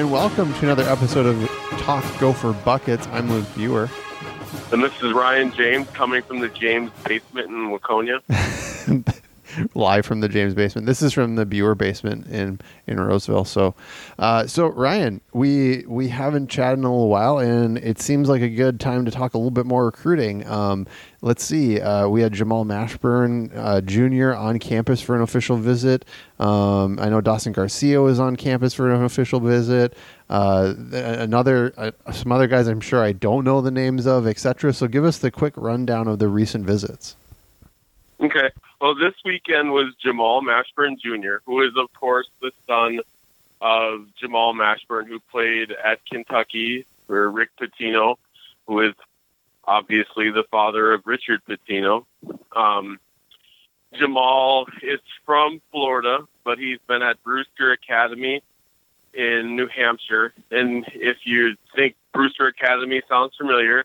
and welcome to another episode of Talk Gopher Buckets. I'm Luke Buer. And this is Ryan James coming from the James basement in Laconia. live from the James basement. This is from the Buer basement in in Roseville. So, uh, so Ryan, we we haven't chatted in a little while, and it seems like a good time to talk a little bit more recruiting. Um, let's see. Uh, we had Jamal Mashburn uh, Jr. on campus for an official visit. Um, I know Dawson Garcia was on campus for an official visit. Uh, another uh, some other guys I'm sure I don't know the names of, etc. So give us the quick rundown of the recent visits. Okay. Well, this weekend was Jamal Mashburn Jr., who is, of course, the son of Jamal Mashburn, who played at Kentucky for Rick Pitino, who is obviously the father of Richard Pitino. Um, Jamal is from Florida, but he's been at Brewster Academy in New Hampshire. And if you think Brewster Academy sounds familiar,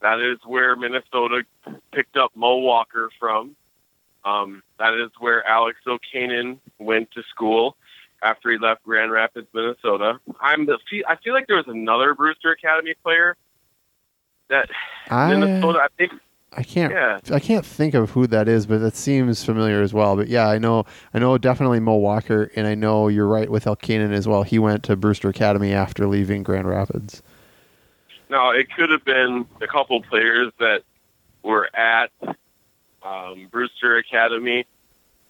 that is where Minnesota picked up Mo Walker from. Um, that is where Alex Illikainen went to school after he left Grand Rapids, Minnesota. I'm the I feel like there was another Brewster Academy player that I, Minnesota. I think I can't yeah. I can't think of who that is, but that seems familiar as well. But yeah, I know I know definitely Mo Walker, and I know you're right with Illikainen as well. He went to Brewster Academy after leaving Grand Rapids. No, it could have been a couple players that were at um, Brewster Academy.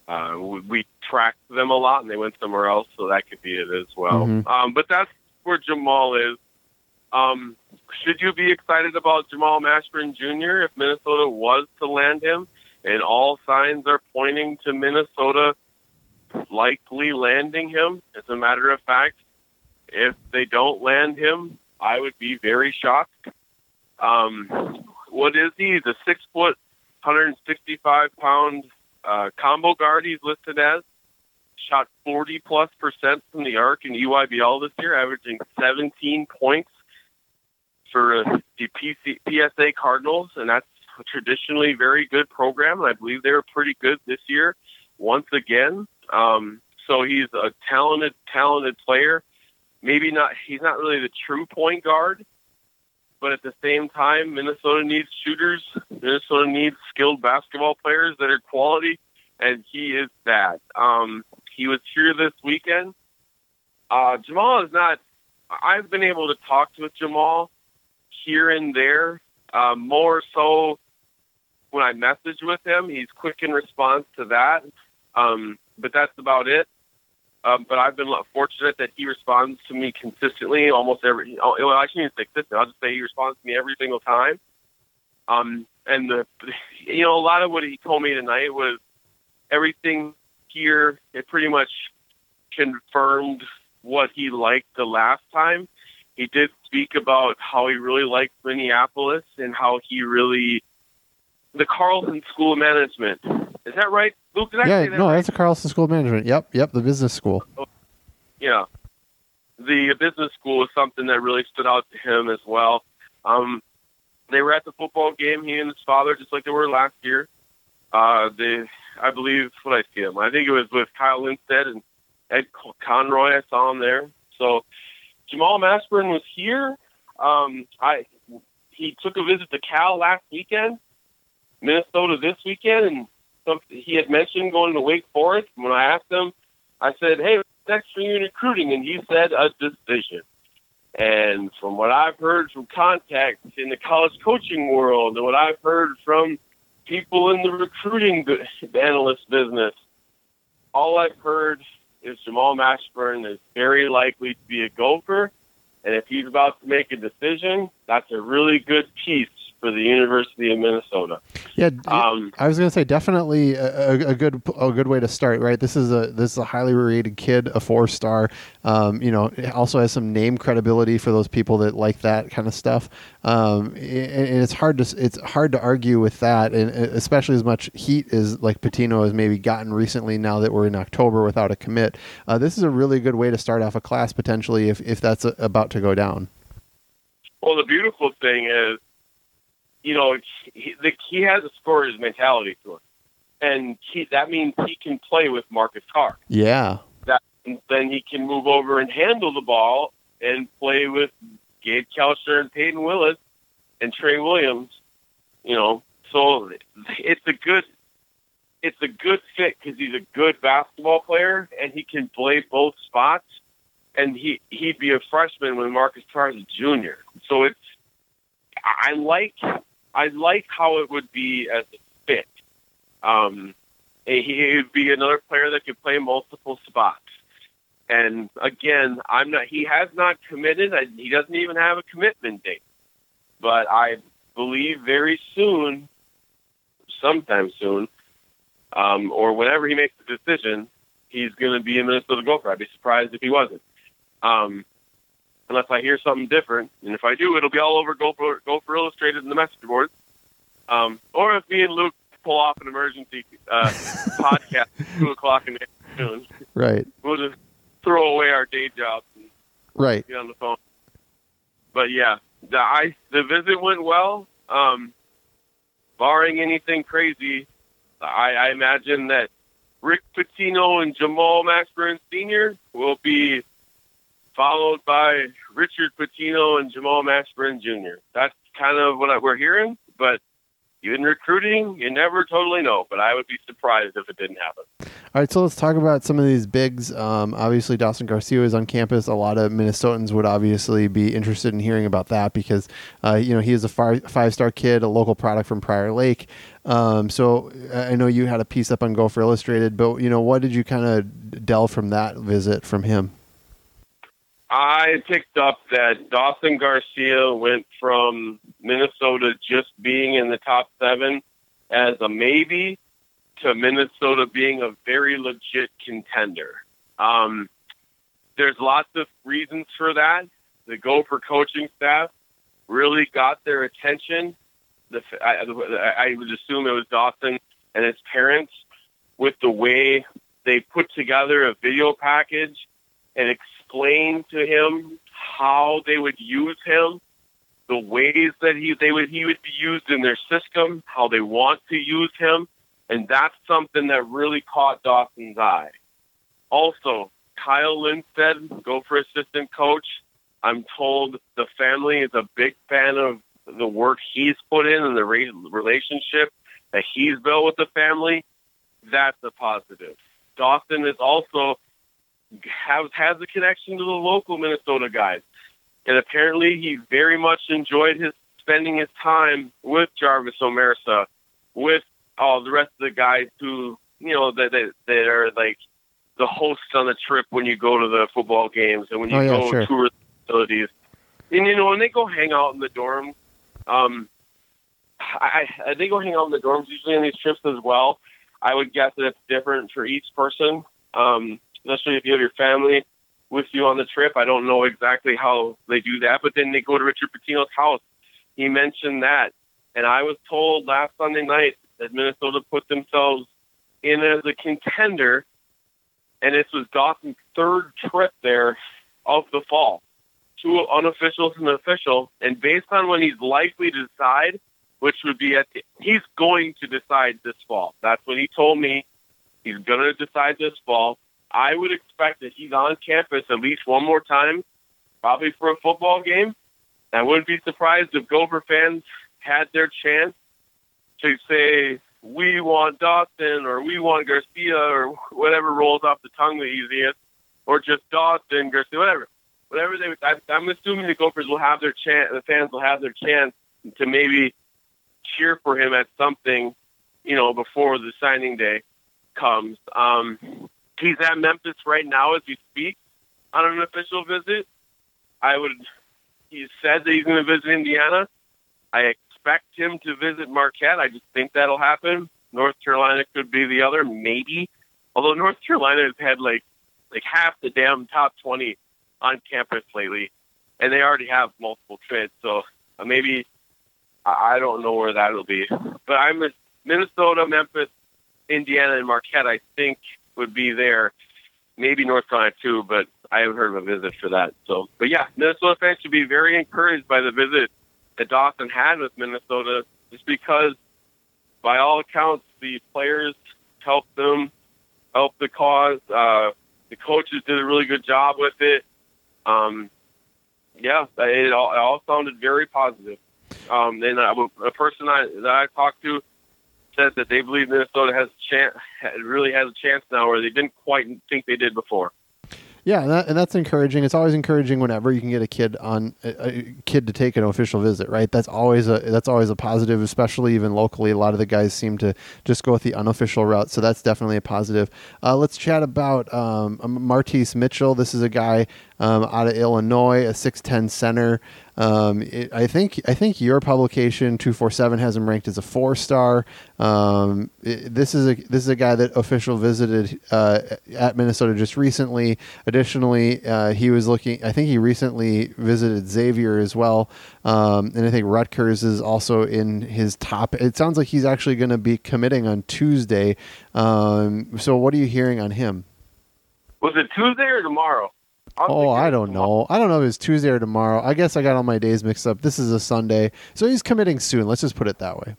Uh, we, we, tracked them a lot, and they went somewhere else, so that could be it as well. Mm-hmm. Um, but that's where Jamal is. Um, should you be excited about Jamal Mashburn Jr. if Minnesota was to land him? And all signs are pointing to Minnesota likely landing him. As a matter of fact, if they don't land him, I would be very shocked. Um, what is he? He's a six foot 165 pound uh, combo guard he's listed as. Shot 40 plus percent from the arc in EYBL this year, averaging 17 points for uh, the PC, PSA Cardinals, and that's a traditionally very good program. And I believe they were pretty good this year once again. Um, so he's a talented, talented player. Maybe not. He's not really the true point guard, but at the same time, Minnesota needs shooters. Minnesota needs skilled basketball players that are quality, and he is that. Um, he was here this weekend. Uh, Jamal is not. I've been able to talk with Jamal here and there, uh, more so when I message with him. He's quick in response to that, um, but that's about it. Um, but I've been fortunate that he responds to me consistently, almost every. Well, I shouldn't even say consistent. I'll just say he responds to me every single time. Um, and the, you know, a lot of what he told me tonight was everything here. It pretty much confirmed what he liked the last time. He did speak about how he really liked Minneapolis and how he really the Carleton School of Management. Is that right, Luke? Did yeah, no, right? that's a Carlson School of Management. Yep, yep, the business school. Yeah, the business school was something that really stood out to him as well. Um, they were at the football game. He and his father, just like they were last year. Uh, they, I believe, what I see him. I think it was with Kyle Lindstedt and Ed Conroy. I saw him there. So Jamal Mashburn was here. Um, I he took a visit to Cal last weekend Minnesota this weekend, and some, he had mentioned going to Wake Forest. When I asked him, I said, "Hey, what's next for you in recruiting?" And he said, "A decision." And from what I've heard from contacts in the college coaching world, and what I've heard from people in the recruiting analyst business, all I've heard is Jamal Mashburn is very likely to be a Gopher. And if he's about to make a decision, that's a really good piece for the University of Minnesota. Yeah, um, I was going to say definitely a, a, good a good way to start. Right, this is a this is a highly rated kid, a four star. Um, you know, it also has some name credibility for those people that like that kind of stuff. Um, and, and, it's hard to it's hard to argue with that, and especially as much heat as like Pitino has maybe gotten recently. Now that we're in October without a commit, uh, this is a really good way to start off a class potentially if if that's a, about to go down. Well, the beautiful thing is you know, he, the, he has a scorer's mentality to him, and he, that means he can play with Marcus Carr. Yeah. That then he can move over and handle the ball and play with Gabe Kalscheur and Peyton Willis and Trey Williams. You know, so it's a good it's a good fit because he's a good basketball player and he can play both spots. And he he'd be a freshman when Marcus Carr is a junior. So it's I like I like how it would be as a fit. Um, he would be another player that could play multiple spots. And again, I'm not. He has not committed. He doesn't even have a commitment date. But I believe very soon, sometime soon, um, or whenever he makes the decision, he's going to be a Minnesota Gopher. I'd be surprised if he wasn't. Um, unless I hear something different. And if I do, it'll be all over Gopher, Gopher Illustrated and the message boards. Um, or if me and Luke pull off an emergency uh, podcast at 2 o'clock in the afternoon. Right. We'll just throw away our day jobs and right. get on the phone. But yeah, the, I, the visit went well. Um, barring anything crazy, I, I imagine that Rick Pitino and Jamal Mashburn Sr. will be followed by Richard Pitino and Jamal Mashburn Jr. That's kind of what I, we're hearing, but in recruiting, you never totally know, but I would be surprised if it didn't happen. All right, so let's talk about some of these bigs. Um, obviously, Dawson Garcia is on campus. A lot of Minnesotans would obviously be interested in hearing about that because, uh, you know, he is a five star kid, a local product from Prior Lake. Um, so I know you had a piece up on Gopher Illustrated, but, you know, what did you kind of delve from that visit from him? I picked up that Dawson Garcia went from Minnesota just being in the top seven as a maybe to Minnesota being a very legit contender. Um, there's lots of reasons for that. The Gopher coaching staff really got their attention. The, I, I would assume it was Dawson and his parents with the way they put together a video package and explain to him how they would use him, the ways that he they would he would be used in their system, how they want to use him, and that's something that really caught Dawson's eye. Also, Kyle Lindstedt, Gopher assistant coach. I'm told the family is a big fan of the work he's put in and the relationship that he's built with the family. That's a positive. Dawson is also has has a connection to the local Minnesota guys, and apparently he very much enjoyed his spending his time with Jarvis Omersa, with all the rest of the guys who you know that that, that are like the hosts on the trip when you go to the football games and when you oh, yeah, go sure. tour facilities, and you know when they go hang out in the dorm. Um, I, I they go hang out in the dorms usually on these trips as well. I would guess that it's different for each person. Um, especially if you have your family with you on the trip. I don't know exactly how they do that, but then they go to Richard Pitino's house. He mentioned that. And I was told last Sunday night that Minnesota put themselves in as a contender, and this was Dawson's third trip there of the fall. Two unofficials and an official, and based on when he's likely to decide, which would be at the, he's going to decide this fall. That's what he told me. He's going to decide this fall. I would expect that he's on campus at least one more time, probably for a football game. I wouldn't be surprised if Gopher fans had their chance to say, we want Dawson or we want Garcia or whatever rolls off the tongue the easiest, or just Dawson, Garcia, whatever. Whatever they, I'm assuming the Gophers will have their chance, the fans will have their chance to maybe cheer for him at something, you know, before the signing day comes. Um, He's at Memphis right now as we speak on an official visit. I would. He said that he's going to visit Indiana. I expect him to visit Marquette. I just think that'll happen. North Carolina could be the other, maybe. Although North Carolina has had like like half the damn top twenty on campus lately, and they already have multiple trips. So uh, maybe I don't know where that'll be. But I'm Minnesota, Memphis, Indiana, and Marquette. I think would be there. Maybe North Carolina too, but I haven't heard of a visit for that. So, but yeah, Minnesota fans should be very encouraged by the visit that Dawson had with Minnesota, just because, by all accounts, the players helped them, helped the cause. Uh, the coaches did a really good job with it. Um, Yeah, it all, it all sounded very positive. Um, and uh, a person I, that I talked to said that they believe Minnesota has a chance, really has a chance now, where they didn't quite think they did before. Yeah, and, that, and, that's encouraging. It's always encouraging whenever you can get a kid on a, kid to take an official visit, right? That's always a that's always a positive, especially even locally. A lot of the guys seem to just go with the unofficial route, so that's definitely a positive. Uh, let's chat about um, Martice Mitchell. This is a guy um, out of Illinois, a six ten center. Um, it, I think I think your publication two four seven has him ranked as a four star. Um, it, this is a this is a guy that official visited uh, at Minnesota just recently. Additionally, uh, he was looking. I think he recently visited Xavier as well, um, and I think Rutgers is also in his top. It sounds like he's actually going to be committing on Tuesday. Um, so, what are you hearing on him? Was it Tuesday or tomorrow? Oh, I don't know. I don't know if it's Tuesday or tomorrow. I guess I got all my days mixed up. This is a Sunday, so he's committing soon. Let's just put it that way.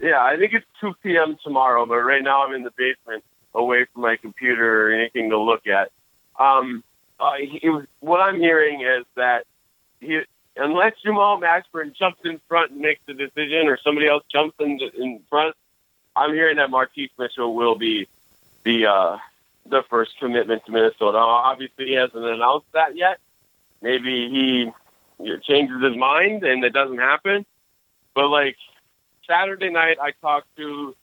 Yeah, I think it's 2 p.m. tomorrow, but right now I'm in the basement, away from my computer or anything to look at. Um, uh, he, what I'm hearing is that he, unless Jamal Mashburn jumps in front and makes the decision, or somebody else jumps in, in front, I'm hearing that Martice Mitchell will be the uh, the first commitment to Minnesota. Obviously, he hasn't announced that yet. Maybe he changes his mind and it doesn't happen. But like Saturday night, I talked to.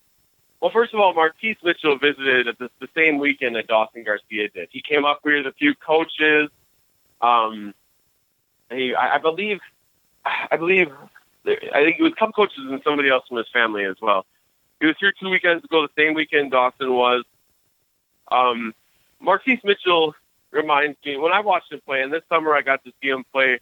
Well, first of all, Martice Mitchell visited at the, the same weekend that Dawson Garcia did. He came up with a few coaches. Um, he, I, I believe, I believe, I think it was couple coaches and somebody else from his family as well. He was here two weekends ago, the same weekend Dawson was. Um, Martice Mitchell reminds me when I watched him play, and this summer I got to see him play.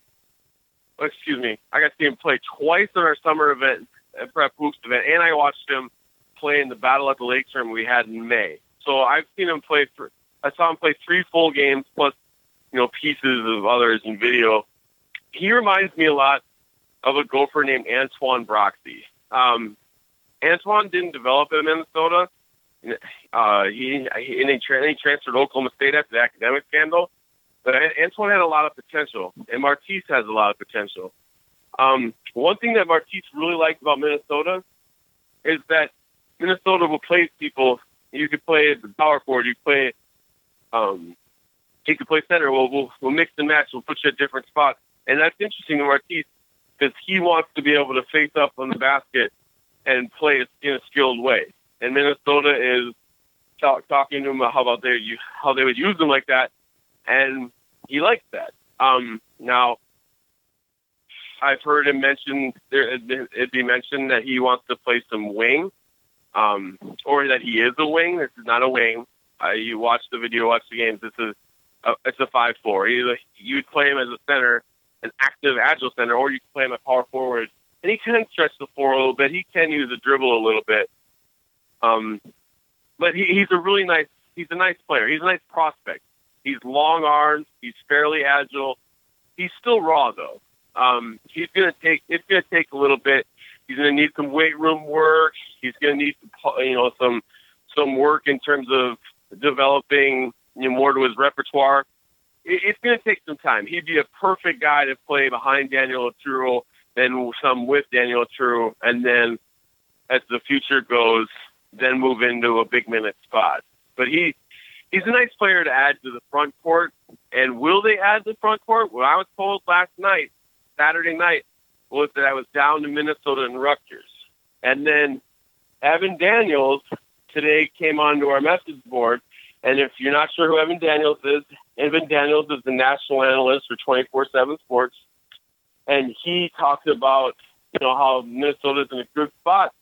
Excuse me, I got to see him play twice in our summer event, prep hoops event, and I watched him play in the Battle at the Lake tournament we had in May. So I've seen him play. For, I saw him play three full games plus, you know, pieces of others in video. He reminds me a lot of a gopher named Antoine Broxsie. Um, Antoine didn't develop in Minnesota uh, he, he, and he, tra- transferred to Oklahoma State after the academic scandal. But Antoine had a lot of potential, and Martice has a lot of potential. Um, one thing that Martice really liked about Minnesota is that Minnesota will play people. You could play the power forward. You play. Um, he could play center. We'll, we'll we'll mix and match. We'll put you at different spots, and that's interesting to Martice because he wants to be able to face up on the basket and play in a skilled way and Minnesota is talk, talking to him about how about they how they would use him like that, and he likes that. Um, now, I've heard him mention there it'd be mentioned that he wants to play some wing, um, or that he is a wing. This is not a wing. Uh, you watch the video, watch the games. This is a, it's a five four. Either you'd play him as a center, an active, agile center, or you can play him at power forward. And he can stretch the floor a little bit. He can use the dribble a little bit. Um, but he, he's a really nice. He's a nice player. He's a nice prospect. He's long arms. He's fairly agile. He's still raw though. Um, he's gonna take. It's gonna take a little bit. He's gonna need some weight room work. He's gonna need some, you know, some some work in terms of developing you know, more to his repertoire. It, it's gonna take some time. He'd be a perfect guy to play behind Daniel Oturu, then some with Daniel Oturu, and then as the future goes, then move into a big minute spot. But he he's a nice player to add to the front court. And will they add the front court? Well, I was told last night, Saturday night, was that I was down to Minnesota and Rutgers. And then Evan Daniels today came onto our message board. And if you're not sure who Evan Daniels is, Evan Daniels is the national analyst for 24/7 Sports, and he talked about you know how Minnesota's in a good spot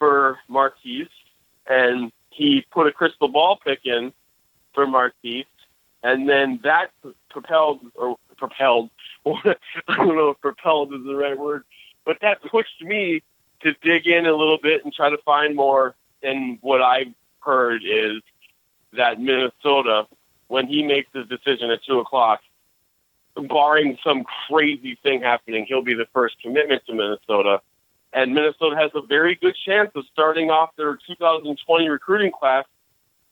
for Martice, and he put a crystal ball pick in for Martice, and then that propelled or propelled. I don't know if propelled is the right word, but that pushed me to dig in a little bit and try to find more. And what I've heard is that Minnesota, when he makes his decision at two o'clock, barring some crazy thing happening, he'll be the first commitment to Minnesota and Minnesota has a very good chance of starting off their 2020 recruiting class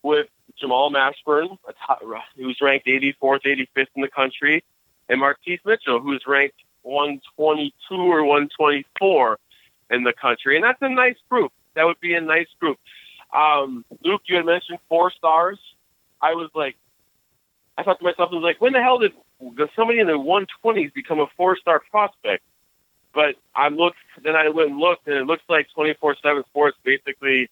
with Jamal Mashburn, who's ranked 84th, 85th in the country, and Marquise Mitchell, who's ranked 122 or 124 in the country, and that's a nice group. That would be a nice group. Um, Luke, you had mentioned four stars. I was like, I thought to myself, I was like, when the hell did, somebody in the 120s become a four-star prospect? But I looked, then I went and looked, and it looks like 24/7 Sports basically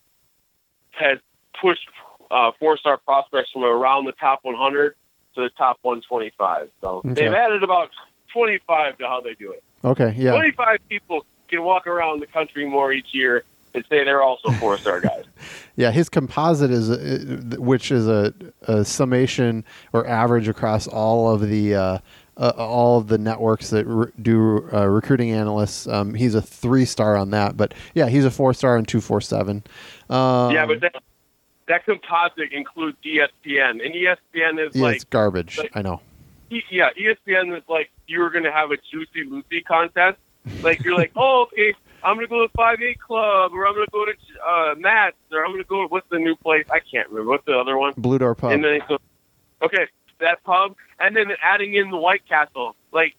has pushed uh, four-star prospects from around the top 100 to the top 125. So Okay. they've added about 25 to how they do it. Okay, yeah. 25 people can walk around the country more each year and say they're also four-star guys. Yeah, his composite is, uh, which is a, a summation or average across all of the uh, uh, all of the networks that re- do uh, recruiting analysts. Um, he's a three star on that, but yeah, he's a four star and two four seven. Um, yeah, but that, that composite includes ESPN, and ESPN is yeah, like it's garbage. like- I know. E- yeah, ESPN is like you were going to have a Juicy Lucy contest. Like you're like, oh, okay, I'm going to go to Five Eight Club, or I'm going to go to uh, Matt's, or I'm going to go to what's the new place? I can't remember. What's the other one? Blue Door Pub. And then it goes, okay, that pub, and then adding in the White Castle. Like,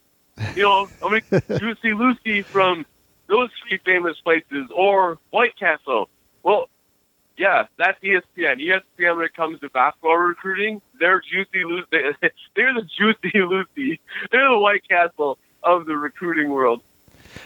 you know, going to Juicy Lucy from those three famous places, or White Castle. Well, yeah, that's ESPN. ESPN when it comes to basketball recruiting, they're Juicy Lucy. They're the Juicy Lucy. They're the White Castle of the recruiting world.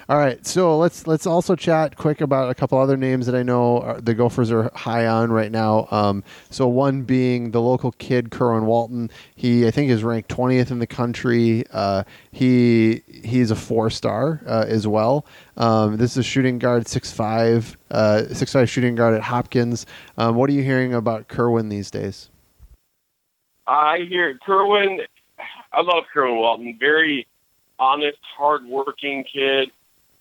All right, so let's let's also chat quick about a couple other names that I know are, the Gophers are high on right now. Um, so one being the local kid Kerwin Walton. He I think is ranked 20th in the country. Uh, he he's a four star uh, as well. Um, this is a shooting guard, six five, uh, six five shooting guard at Hopkins. Um, what are you hearing about Kerwin these days? I hear Kerwin. I love Kerwin Walton. Very honest, hardworking kid.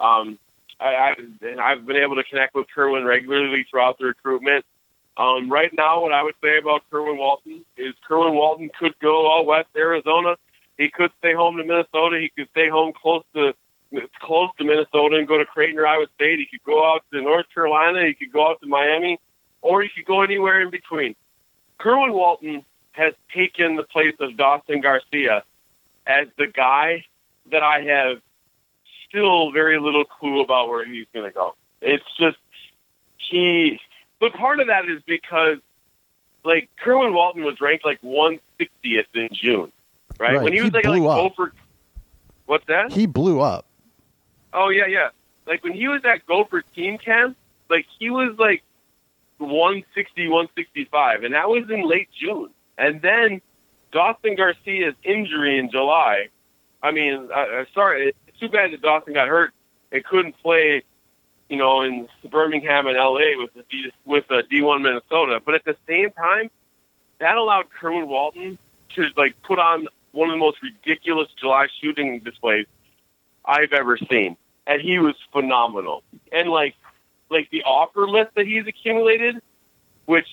Um, I, I, and I've been able to connect with Kerwin regularly throughout the recruitment. Um, right now, what I would say about Kerwin Walton is Kerwin Walton could go all west Arizona. He could stay home to Minnesota. He could stay home close to close to Minnesota and go to Creighton or Iowa State. He could go out to North Carolina. He could go out to Miami, or he could go anywhere in between. Kerwin Walton has taken the place of Dawson Garcia as the guy that I have still very little clue about where he's going to go. It's just he, but part of that is because like Kerwin Walton was ranked like 160th in June, right? Right. When he He was like, blew like up. Gopher. What's that? He blew up. Oh yeah, yeah. Like when he was at Gopher team camp, like he was like 160, 165, and that was in late June. And then Dawson Garcia's injury in July. I mean, uh, sorry, too bad that Dawson got hurt and couldn't play, you know, in Birmingham and LA with the D, with uh, D1 Minnesota. But at the same time, that allowed Kerwin Walton to like put on one of the most ridiculous July shooting displays I've ever seen, and he was phenomenal. And like, like the offer list that he's accumulated, which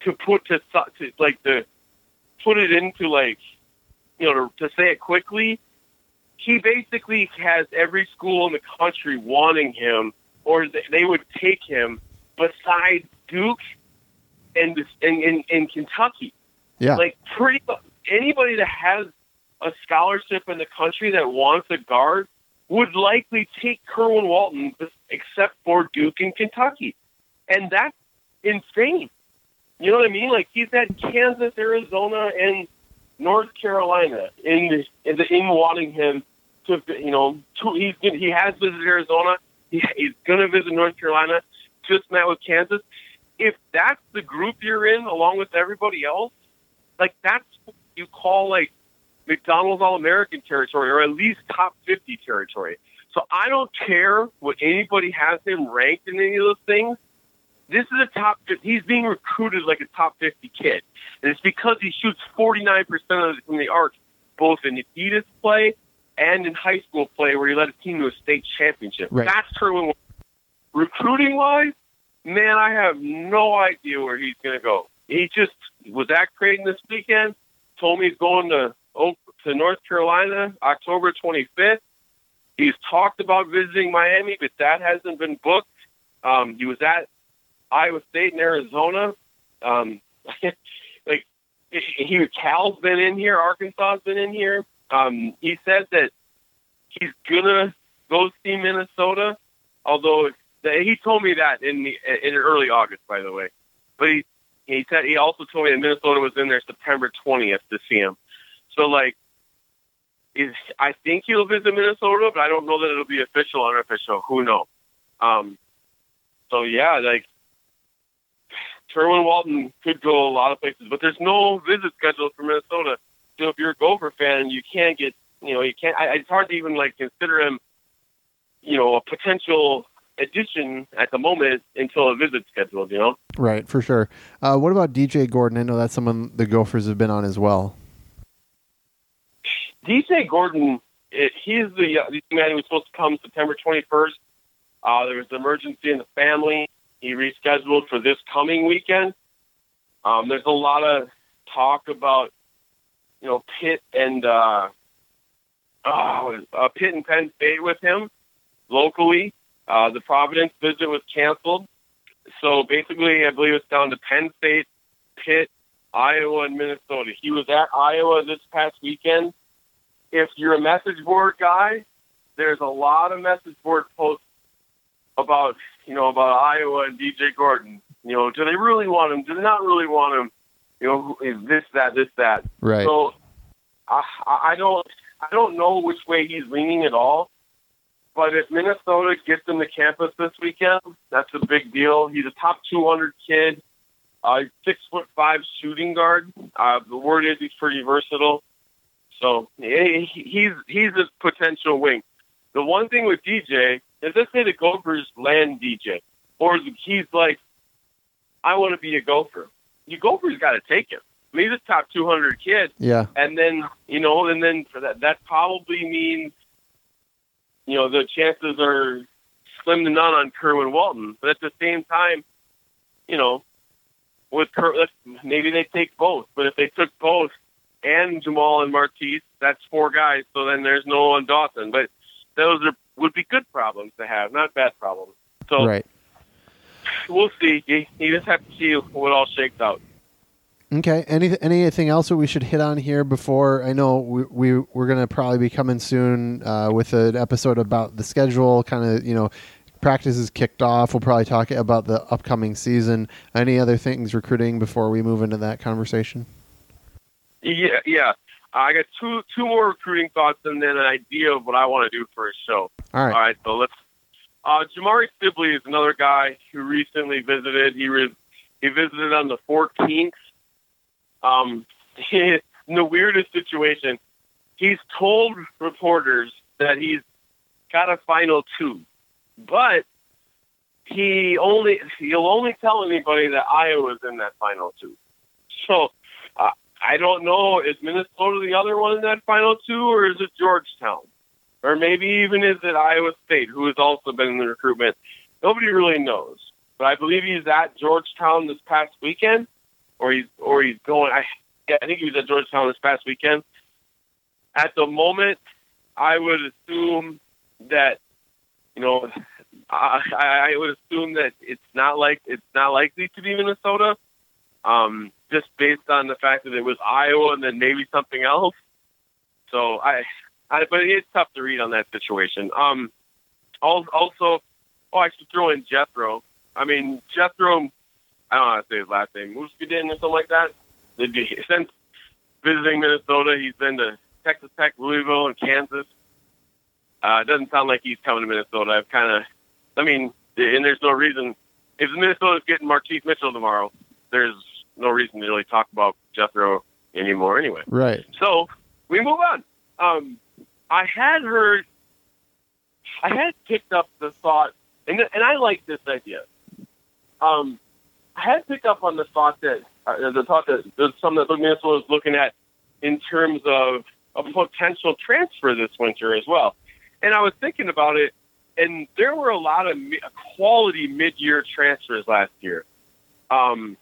to put to, to like to put it into like, you know, to, to say it quickly, he basically has every school in the country wanting him, or they would take him, besides Duke and and in, in Kentucky. Yeah. Like pretty anybody that has a scholarship in the country that wants a guard would likely take Kerwin Walton, except for Duke and Kentucky, and that's insane. You know what I mean? Like he's had Kansas, Arizona, and North Carolina in in, the, in wanting him to, you know, to, he's he has visited Arizona. He, he's going to visit North Carolina. Just met with Kansas. If that's the group you're in, along with everybody else, like that's what you call like McDonald's All American territory, or at least top 50 territory. So I don't care what anybody has him ranked in any of those things. This is a top. He's being recruited like a top 50 kid, and it's because he shoots 49% of it from the arc, both in Adidas play and in high school play, where he led a team to a state championship. Right. That's Kerwin. Recruiting wise, man, I have no idea where he's going to go. He just was at Creighton this weekend. Told me he's going to Oak- to North Carolina October 25th. He's talked about visiting Miami, but that hasn't been booked. Um, he was at Iowa State and Arizona. Um, like he, Cal's been in here, Arkansas's been in here. Um, he said that he's gonna go see Minnesota, although he told me that in the, in early August, by the way. But he he said he also told me that Minnesota was in there September 20th to see him. So like, is I think he'll visit Minnesota, but I don't know that it'll be official or unofficial. Who knows? Um, so yeah, like Kerwin Walton could go a lot of places, but there's no visit scheduled for Minnesota. So if you're a Gopher fan, you can't get, you know, you can't. I, it's hard to even like consider him, you know, a potential addition at the moment until a visit scheduled. You know. Right, for sure. Uh, what about DJ Gordon? I know that's someone the Gophers have been on as well. DJ Gordon, it, he's the, uh, the man who was supposed to come September 21st. Uh, there was an emergency in the family. He rescheduled for this coming weekend. Um, there's a lot of talk about, you know, Pitt and uh, oh, uh, Pitt and Penn State with him locally. Uh, the Providence visit was canceled. So basically, I believe it's down to Penn State, Pitt, Iowa, and Minnesota. He was at Iowa this past weekend. If you're a message board guy, there's a lot of message board posts about you know about Iowa and DJ Gordon. You know, do they really want him? Do they not really want him? You know, is this that this that? Right. So I I don't I don't know which way he's leaning at all. But if Minnesota gets him to campus this weekend, that's a big deal. He's a top 200 kid, uh, six foot five shooting guard. Uh, the word is he's pretty versatile. So he's he's a potential wing. The one thing with DJ is let's say the Gophers land DJ, or he's like, I want to be a Gopher. You Gophers got to take him. I mean, he's a top 200 kid. Yeah. And then you know, and then for that, that probably means you know, the chances are slim to none on Kerwin Walton. But at the same time, you know, with Ker- maybe they take both. But if they took both and Jamal and Martice, that's four guys. So then there's no one Dawson. But those are would be good problems to have, not bad problems. So right. we'll see. You, you just have to see what all shakes out. Okay. Any anything else that we should hit on here before? I know we, we we're gonna probably be coming soon uh, with an episode about the schedule. Kind of you know, practice is kicked off. We'll probably talk about the upcoming season. Any other things recruiting before we move into that conversation? Yeah, yeah. I got two two more recruiting thoughts and then an idea of what I want to do for a show. All right. All right. So let's. Uh, Jamari Sibley is another guy who recently visited. He was he visited on the 14th um, in the weirdest situation, he's told reporters that he's got a final two, but he only he'll only tell anybody that Iowa's in that final two. So uh, I don't know is Minnesota the other one in that final two, or is it Georgetown, or maybe even is it Iowa State, who has also been in the recruitment? Nobody really knows, but I believe he's at Georgetown this past weekend or he's or he's going. I yeah, I think he was at Georgetown this past weekend. At the moment, I would assume that you know I, I would assume that it's not like it's not likely to be Minnesota, um, just based on the fact that it was Iowa and then maybe something else. So I, I but it's tough to read on that situation. Um, also, oh, I should throw in Jethro. I mean, Jethro I don't know how to say his last name, Muskadin or something like that. Since visiting Minnesota, he's been to Texas Tech, Louisville, and Kansas. Uh, it doesn't sound like he's coming to Minnesota. I've kind of, I mean, and there's no reason. If Minnesota's getting Marquise Mitchell tomorrow, there's no reason to really talk about Jethro anymore anyway. Right. So we move on. Um, I had heard, I had picked up the thought, and, and I like this idea. Um, I had picked up on the thought that uh, the thought that there's something that Minnesota was looking at in terms of a potential transfer this winter as well. And I was thinking about it, and there were a lot of quality mid-year transfers last year. Um,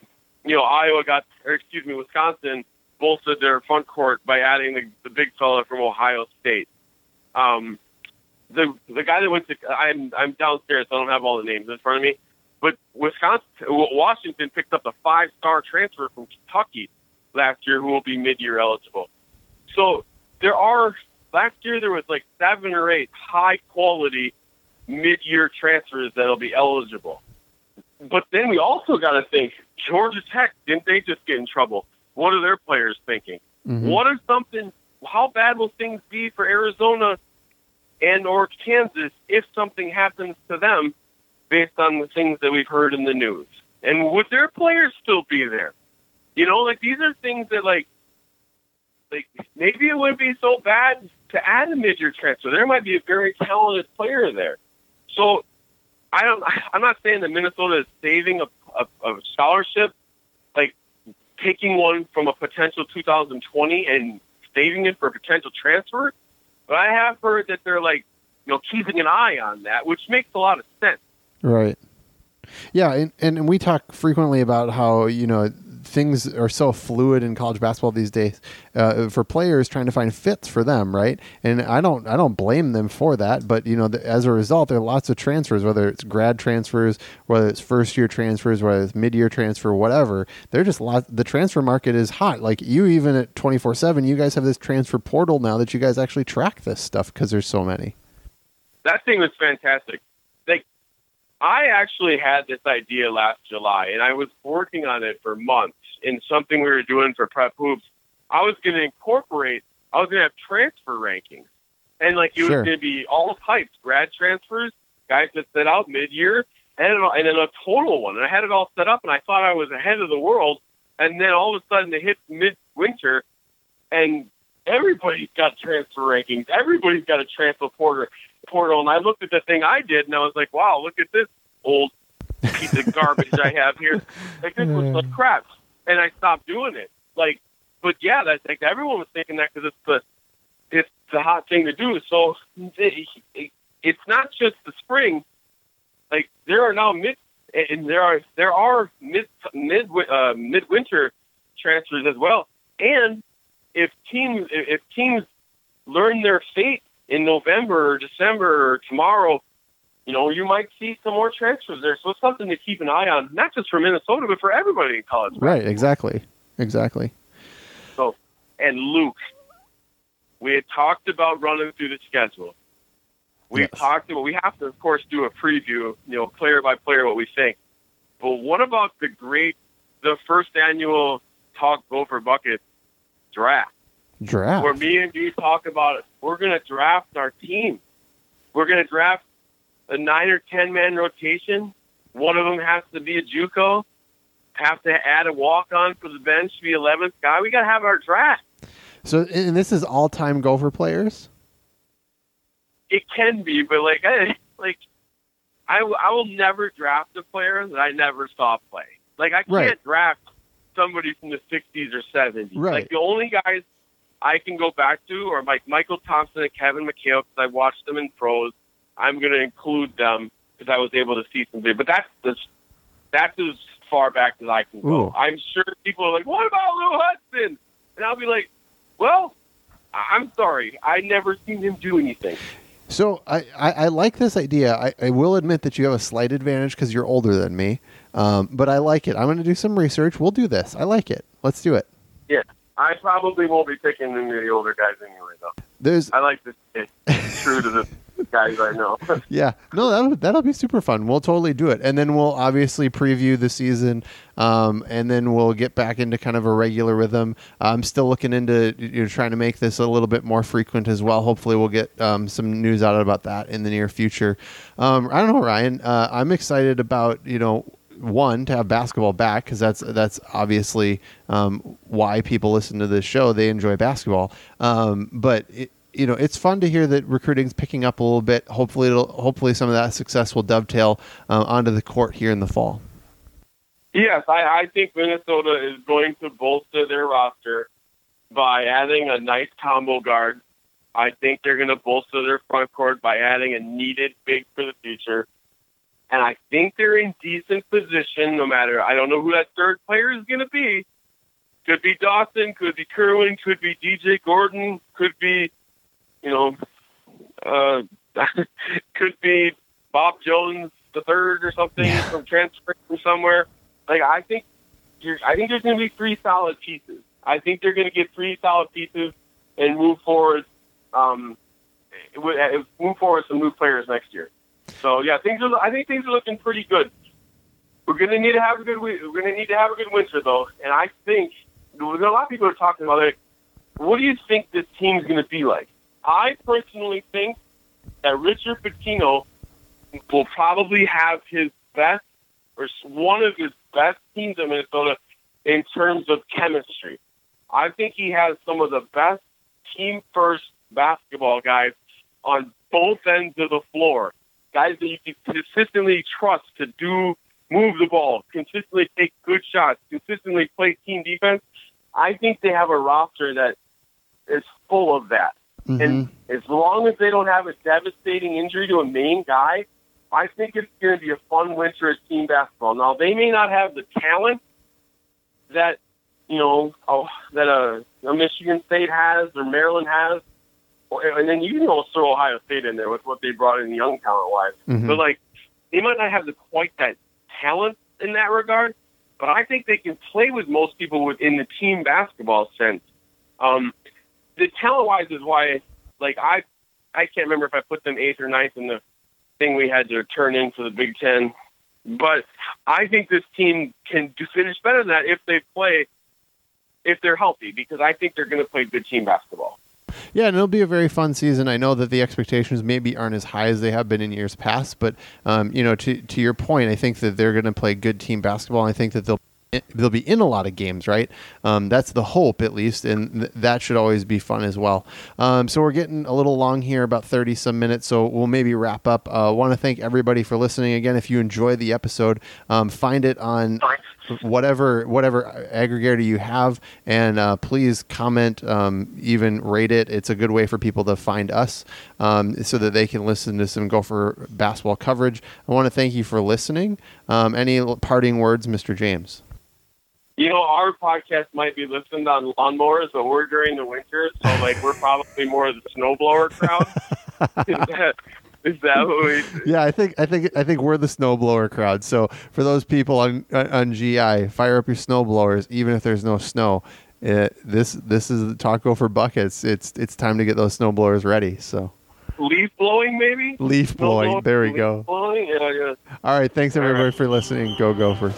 you know, Iowa got, or excuse me, Wisconsin bolstered their front court by adding the, the big fella from Ohio State. Um, the the guy that went to I'm I'm downstairs, so I don't have all the names in front of me. But Wisconsin, Washington picked up a five-star transfer from Kentucky last year who will be mid-year eligible. So there are last year there was like seven or eight high quality mid year transfers that'll be eligible. But then we also got to think Georgia Tech didn't they just get in trouble? What are their players thinking? Mhm. What if something? How bad will things be for Arizona and or Kansas if something happens to them, based on the things that we've heard in the news? And would their players still be there? You know, like these are things that like, like maybe it wouldn't be so bad to add a mid-year transfer. There might be a very talented player there. So I don't. I'm not saying that Minnesota is saving a, a, a scholarship, like taking one from a potential 2020 and saving it for potential transfer. But I have heard that they're like, you know, keeping an eye on that, which makes a lot of sense. Right. Yeah, and, and we talk frequently about how you know things are so fluid in college basketball these days uh, for players trying to find fits for them, right? And I don't I don't blame them for that, but you know the, as a result, there are lots of transfers, whether it's grad transfers, whether it's first year transfers, whether it's mid year transfer, whatever. They're just lot. The transfer market is hot. Like you, even at twenty four seven, you guys have this transfer portal now that you guys actually track this stuff because there's so many. That thing was fantastic. Like, I actually had this idea last July, and I was working on it for months in something we were doing for Prep Hoops. I was going to incorporate, I was going to have transfer rankings. And, like, it Sure. was going to be all types grad transfers, guys that set out mid year, and, and then a total one. And I had it all set up, and I thought I was ahead of the world. And then all of a sudden, it hit mid winter, and everybody's got transfer rankings. Everybody's got a transfer portal. Portal, and I looked at the thing I did, and I was like, "Wow, look at this old piece of garbage I have here. Like this looks like crap." And I stopped doing it. Like, but yeah, that's like everyone was thinking that because it's the it's the hot thing to do. So it, it, it's not just the spring. Like there are now mid and there are there are mid mid uh, midwinter transfers as well. And if teams if teams learn their fate in November or December or tomorrow, you know, you might see some more transfers there. So it's something to keep an eye on, not just for Minnesota, but for everybody in college. Right. Exactly. Exactly. So, and Luke, we had talked about running through the schedule. We Yes. talked about, we have to, of course, do a preview, you know, player by player, what we think. But what about the great, the first annual Talk Gopher Bucket draft? Draft. where me and you talk about it. We're going to draft our team. We're going to draft a nine or ten man rotation. One of them has to be a JUCO. Have to add a walk on for the bench, to be eleventh guy. We got to have our draft. So, and this is all time Gopher players. It can be, but like, I, like, I, I will never draft a player that I never saw play. Like, I can't Right. draft somebody from the '60s or '70s. Right. Like the only guys I can go back to are like Mychal Thompson and Kevin McHale because I watched them in pros. I'm going to include them because I was able to see some video. But that's the, that's as far back as I can go. Ooh. I'm sure people are like, "What about Lou Hudson?" And I'll be like, "Well, I'm sorry, I never seen him do anything." So I, I, I like this idea. I, I will admit that you have a slight advantage because you're older than me, um, but I like it. I'm going to do some research. We'll do this. I like it. Let's do it. Yeah, I probably won't be picking any of the older guys anyway, though. There's I like to stay true to the guys I know. yeah no that'll that'll be super fun. We'll totally do it, and then we'll obviously preview the season, um, and then we'll get back into kind of a regular rhythm. I'm still looking into you know, trying to make this a little bit more frequent as well. Hopefully, we'll get um, some news out about that in the near future. Um, I don't know, Ryan. Uh, I'm excited about you know one to have basketball back because that's that's obviously um, why people listen to this show. They enjoy basketball, um, but it, you know it's fun to hear that recruiting's picking up a little bit. Hopefully, it'll hopefully some of that success will dovetail uh, onto the court here in the fall. Yes, I, I think Minnesota is going to bolster their roster by adding a nice combo guard. I think they're going to bolster their front court by adding a needed big for the future. And I think they're in decent position no matter, I don't know who that third player is going to be. Could be Dawson, could be Kerwin, could be DJ Gordon, could be, you know, uh, could be Bob Jones the third or something Yeah. from transferring from somewhere. Like I think, you're, I think there's going to be three solid pieces. I think they're going to get three solid pieces and move forward. Um, uh, move forward some new players next year. So yeah, things are. I think things are looking pretty good. We're gonna need to have a good. We're gonna need to have a good winter though, and I think a lot of people are talking about it. What do you think this team's gonna be like? I personally think that Richard Pitino will probably have his best or one of his best teams in Minnesota in terms of chemistry. I think he has some of the best team first basketball guys on both ends of the floor. Guys that you can consistently trust to do move the ball, consistently take good shots, consistently play team defense. I think they have a roster that is full of that. Mhm. And as long as they don't have a devastating injury to a main guy, I think it's going to be a fun winter at team basketball. Now they may not have the talent that you know oh, that a, a Michigan State has or Maryland has, or, and then you can also throw Ohio State in there with what they brought in young talent wise. Mhm. But like they might not have the quite that talent in that regard, but I think they can play with most people within the team basketball sense. Um, the talent wise is why, like I, I can't remember if I put them eighth or ninth in the thing we had to turn in for the Big Ten, but I think this team can do finish better than that if they play, if they're healthy, because I think they're going to play good team basketball. Yeah, and it'll be a very fun season. I know that the expectations maybe aren't as high as they have been in years past, but um, you know, to to your point, I think that they're going to play good team basketball. I think that they'll they'll be in a lot of games, right? Um, that's the hope, at least, and th- that should always be fun as well. Um, so we're getting a little long here, about thirty some minutes, so we'll maybe wrap up. I uh, want to thank everybody for listening again. If you enjoy the episode, um, find it on whatever whatever aggregator you have and uh, please comment um, even rate it it's a good way for people to find us um, so that they can listen to some gopher basketball coverage i want to thank you for listening um, any parting words mr james You know, our podcast might be listened on lawnmowers, but we're during the winter, so like we're probably more of the snowblower crowd. is, that, is that what we? yeah i think i think i think we're the snowblower crowd so for those people on on gi fire up your snowblowers even if there's no snow uh, this this is the talk gopher buckets it's it's time to get those snowblowers ready so Leaf blowing, maybe? leaf blowing blowing? there we Leaf go Blowing? Yeah, yeah. All right. Thanks everybody right. for listening. Go Gophers.